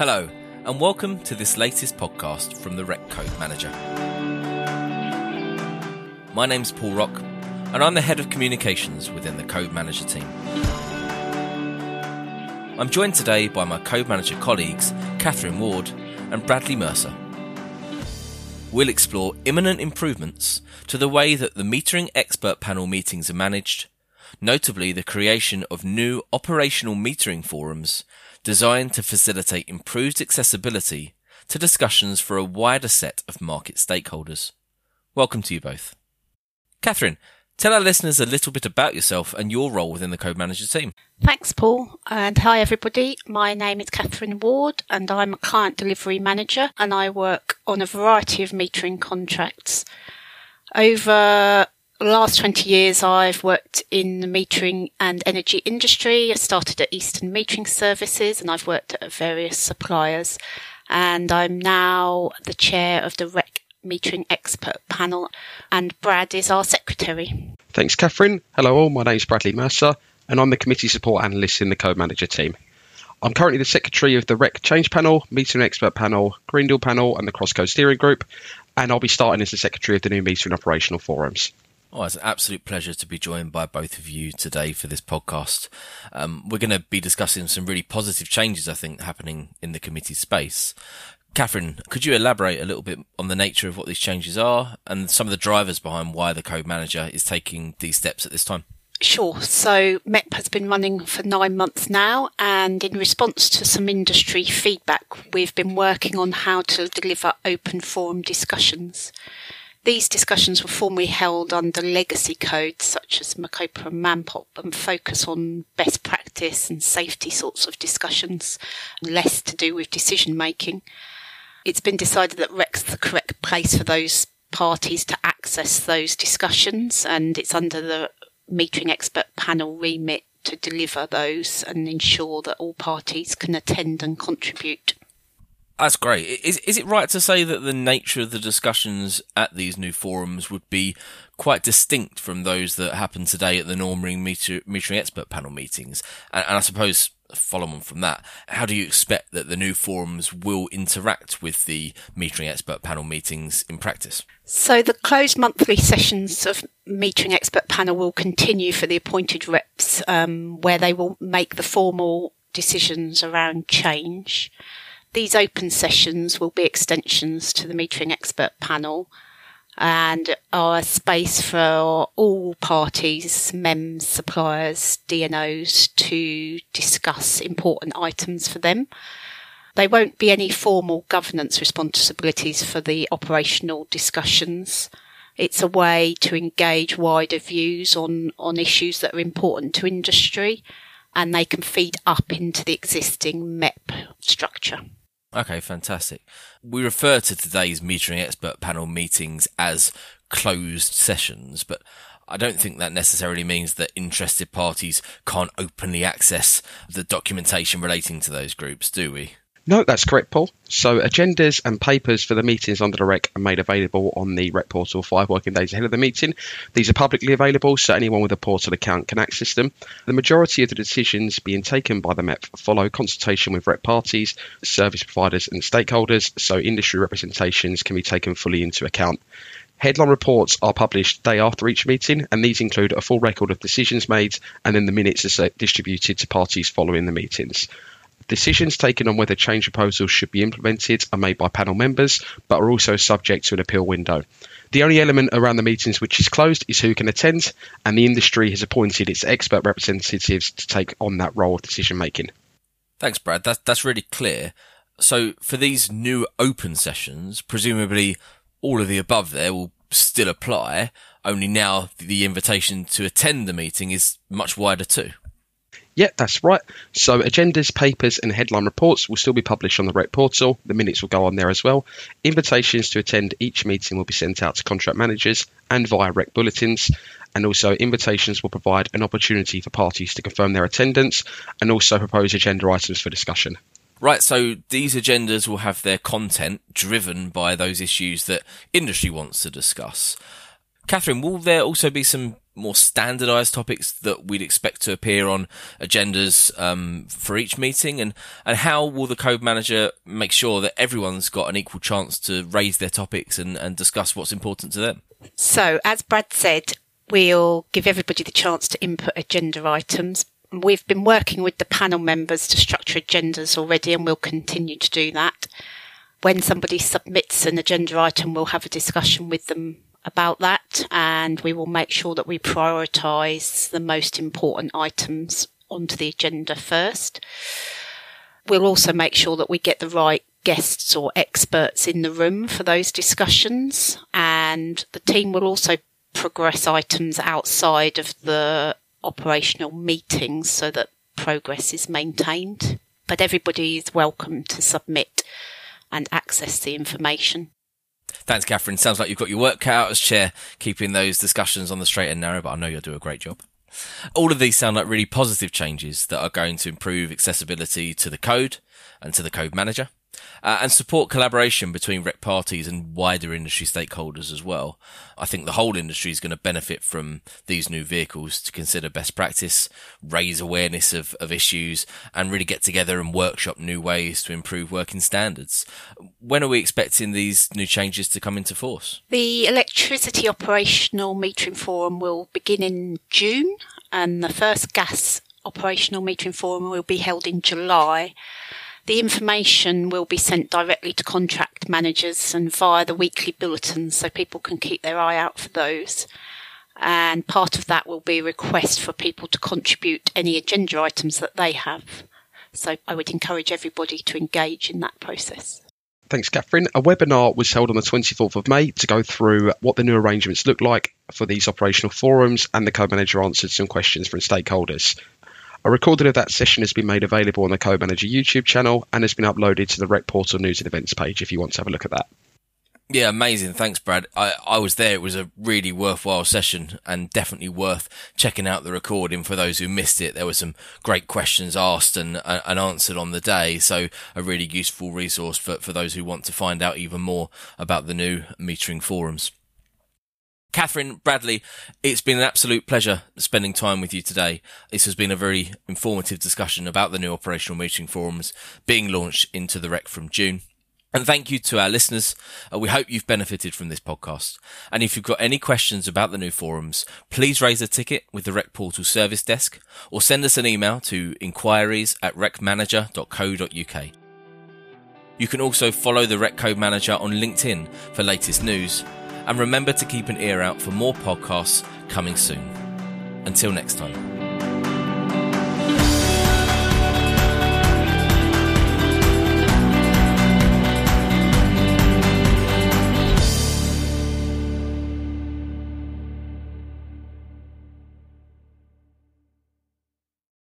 Hello, and welcome to this latest podcast from the Rec Code Manager. My name's Paul Rock, and I'm the head of communications within the Code Manager team. I'm joined today by my Code Manager colleagues, Catherine Ward and Bradley Mercer. We'll explore imminent improvements to the way that the metering expert panel meetings are managed, notably the creation of new operational metering forums designed to facilitate improved accessibility to discussions for a wider set of market stakeholders. Welcome to you both. Catherine, tell our listeners a little bit about yourself and your role within the Code Manager team. Thanks, Paul. And hi, everybody. My name is Catherine Ward, and I'm a client delivery manager, and I work on a variety of metering contracts. Over the last 20 years, I've worked in the metering and energy industry. I started at Eastern Metering Services, and I've worked at various suppliers. And I'm now the chair of the REC metering expert panel, and Brad is our secretary. Thanks, Catherine. Hello, all. My name is Bradley Mercer, and I'm the committee support analyst in the Code Manager team. I'm currently the secretary of the REC Change Panel, Metering Expert Panel, Green Deal Panel, and the Crosscode Steering Group, and I'll be starting as the secretary of the new Metering Operational Forums. Oh, it's an absolute pleasure to be joined by both of you today for this podcast. Um, we're going to be discussing some really positive changes, I think, happening in the committee space. Catherine, could you elaborate a little bit on the nature of what these changes are and some of the drivers behind why the code manager is taking these steps at this time? Sure. So MEP has been running for nine months now, and in response to some industry feedback, we've been working on how to deliver open forum discussions. These discussions were formerly held under legacy codes such as MOCOPA and MAMCoP and focus on best practice and safety sorts of discussions, less to do with decision making it's been decided that REC's the correct place for those parties to access those discussions, and it's under the metering expert panel remit to deliver those and ensure that all parties can attend and contribute. That's great. Is is it right to say that the nature of the discussions at these new forums would be quite distinct from those that happen today at the Normering meter, metering expert panel meetings? And, and I suppose follow on from that, how do you expect that the new forums will interact with the metering expert panel meetings in practice? So the closed monthly sessions of metering expert panel will continue for the appointed reps, um, where they will make the formal decisions around change. These open sessions will be extensions to the metering expert panel and are a space for all parties, MEMS, suppliers, DNOs to discuss important items for them. There won't be any formal governance responsibilities for the operational discussions. It's a way to engage wider views on, on issues that are important to industry and they can feed up into the existing MEP structure. Okay, fantastic. We refer to today's metering expert panel meetings as closed sessions, but I don't think that necessarily means that interested parties can't openly access the documentation relating to those groups, do we? No, that's correct, Paul. So agendas and papers for the meetings under the REC are made available on the REC portal five working days ahead of the meeting. These are publicly available, so anyone with a portal account can access them. The majority of the decisions being taken by the MEP follow consultation with REC parties, service providers and stakeholders, so industry representations can be taken fully into account. Headline reports are published day after each meeting, and these include a full record of decisions made and then the minutes are distributed to parties following the meetings. Decisions taken on whether change proposals should be implemented are made by panel members, but are also subject to an appeal window. The only element around the meetings which is closed is who can attend, and the industry has appointed its expert representatives to take on that role of decision making. Thanks, Brad. That's, that's really clear. So, for these new open sessions, presumably all of the above there will still apply, only now the invitation to attend the meeting is much wider too. Yeah, that's right. So agendas, papers, and headline reports will still be published on the REC portal. The minutes will go on there as well. Invitations to attend each meeting will be sent out to contract managers and via REC bulletins. And also, invitations will provide an opportunity for parties to confirm their attendance and also propose agenda items for discussion. Right, so these agendas will have their content driven by those issues that industry wants to discuss. Catherine, will there also be some more standardized topics that we'd expect to appear on agendas um, for each meeting? And, and how will the code manager make sure that everyone's got an equal chance to raise their topics and, and discuss what's important to them? So, as Brad said, we'll give everybody the chance to input agenda items. We've been working with the panel members to structure agendas already, and we'll continue to do that. When somebody submits an agenda item, we'll have a discussion with them about that, and we will make sure that we prioritise the most important items onto the agenda first. We'll also make sure that we get the right guests or experts in the room for those discussions, and the team will also progress items outside of the operational meetings so that progress is maintained. But everybody is welcome to submit and access the information. Thanks, Catherine. Sounds like you've got your work cut out as chair, keeping those discussions on the straight and narrow, but I know you'll do a great job. All of these sound like really positive changes that are going to improve accessibility to the code and to the code manager uh, and support collaboration between rec parties and wider industry stakeholders as well. I think the whole industry is going to benefit from these new vehicles to consider best practice, raise awareness of, of issues, and really get together and workshop new ways to improve working standards. When are we expecting these new changes to come into force? The Electricity Operational Metering Forum will begin in June, and the first gas operational metering forum will be held in July. The information will be sent directly to contract managers and via the weekly bulletins so people can keep their eye out for those. And part of that will be a request for people to contribute any agenda items that they have. So I would encourage everybody to engage in that process. Thanks, Catherine. A webinar was held on the 24th of May to go through what the new arrangements look like for these operational forums, and the co manager answered some questions from stakeholders. A recording of that session has been made available on the Code Manager YouTube channel and has been uploaded to the Rec Portal News and Events page if you want to have a look at that. Yeah, amazing. Thanks, Brad. I, I was there. It was a really worthwhile session and definitely worth checking out the recording for those who missed it. There were some great questions asked and, and answered on the day. So a really useful resource for, for those who want to find out even more about the new metering forums. Catherine Bradley, it's been an absolute pleasure spending time with you today. This has been a very informative discussion about the new operational meeting forums being launched into the REC from June. And thank you to our listeners. Uh, we hope you've benefited from this podcast. And if you've got any questions about the new forums, please raise a ticket with the Rec Portal service desk or send us an email to inquiries at recmanager.co.uk. You can also follow the Rec Code Manager on LinkedIn for latest news and remember to keep an ear out for more podcasts coming soon. Until next time.